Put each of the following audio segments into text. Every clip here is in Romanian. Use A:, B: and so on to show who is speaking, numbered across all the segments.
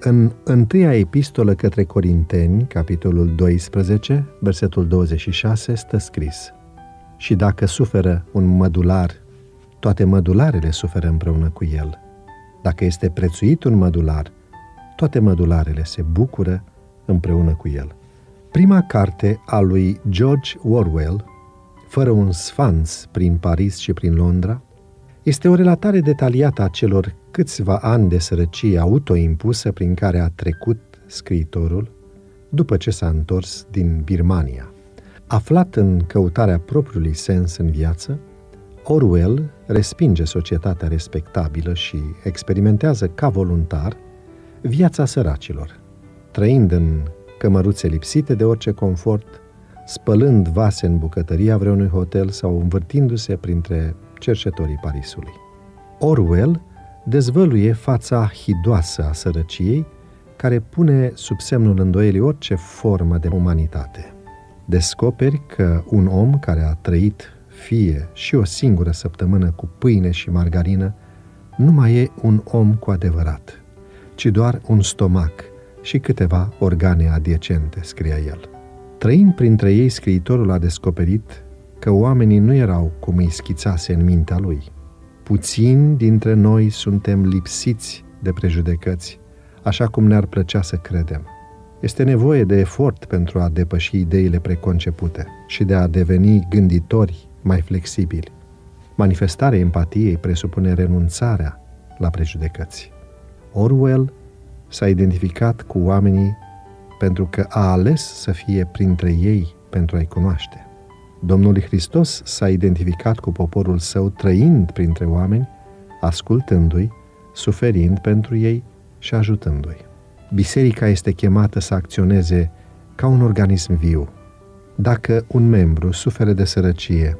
A: În întâia epistolă către Corinteni, capitolul 12, versetul 26, stă scris Și dacă suferă un mădular, toate mădularele suferă împreună cu el. Dacă este prețuit un mădular, toate mădularele se bucură împreună cu el. Prima carte a lui George Orwell, Fără un sfanț prin Paris și prin Londra, este o relatare detaliată a celor câțiva ani de sărăcie autoimpusă prin care a trecut scriitorul după ce s-a întors din Birmania. Aflat în căutarea propriului sens în viață, Orwell respinge societatea respectabilă și experimentează ca voluntar viața săracilor, trăind în cămăruțe lipsite de orice confort, spălând vase în bucătăria vreunui hotel sau învârtindu-se printre cercetorii Parisului. Orwell dezvăluie fața hidoasă a sărăciei, care pune sub semnul îndoielii orice formă de umanitate. Descoperi că un om care a trăit fie și o singură săptămână cu pâine și margarină nu mai e un om cu adevărat, ci doar un stomac și câteva organe adiacente, scria el. Trăind printre ei, scriitorul a descoperit că oamenii nu erau cum îi schițase în mintea lui. Puțini dintre noi suntem lipsiți de prejudecăți, așa cum ne-ar plăcea să credem. Este nevoie de efort pentru a depăși ideile preconcepute și de a deveni gânditori mai flexibili. Manifestarea empatiei presupune renunțarea la prejudecăți. Orwell s-a identificat cu oamenii pentru că a ales să fie printre ei pentru a-i cunoaște. Domnul Hristos s-a identificat cu poporul său trăind printre oameni, ascultându-i, suferind pentru ei și ajutându-i. Biserica este chemată să acționeze ca un organism viu. Dacă un membru suferă de sărăcie,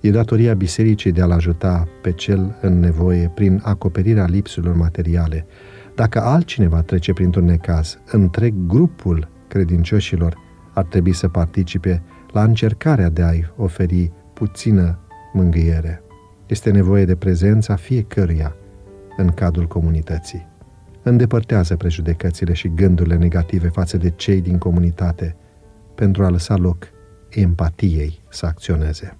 A: e datoria bisericii de a-l ajuta pe cel în nevoie prin acoperirea lipsurilor materiale. Dacă altcineva trece printr-un necaz, întreg grupul credincioșilor ar trebui să participe la încercarea de a-i oferi puțină mângâiere. Este nevoie de prezența fiecăruia în cadrul comunității. Îndepărtează prejudecățile și gândurile negative față de cei din comunitate pentru a lăsa loc empatiei să acționeze.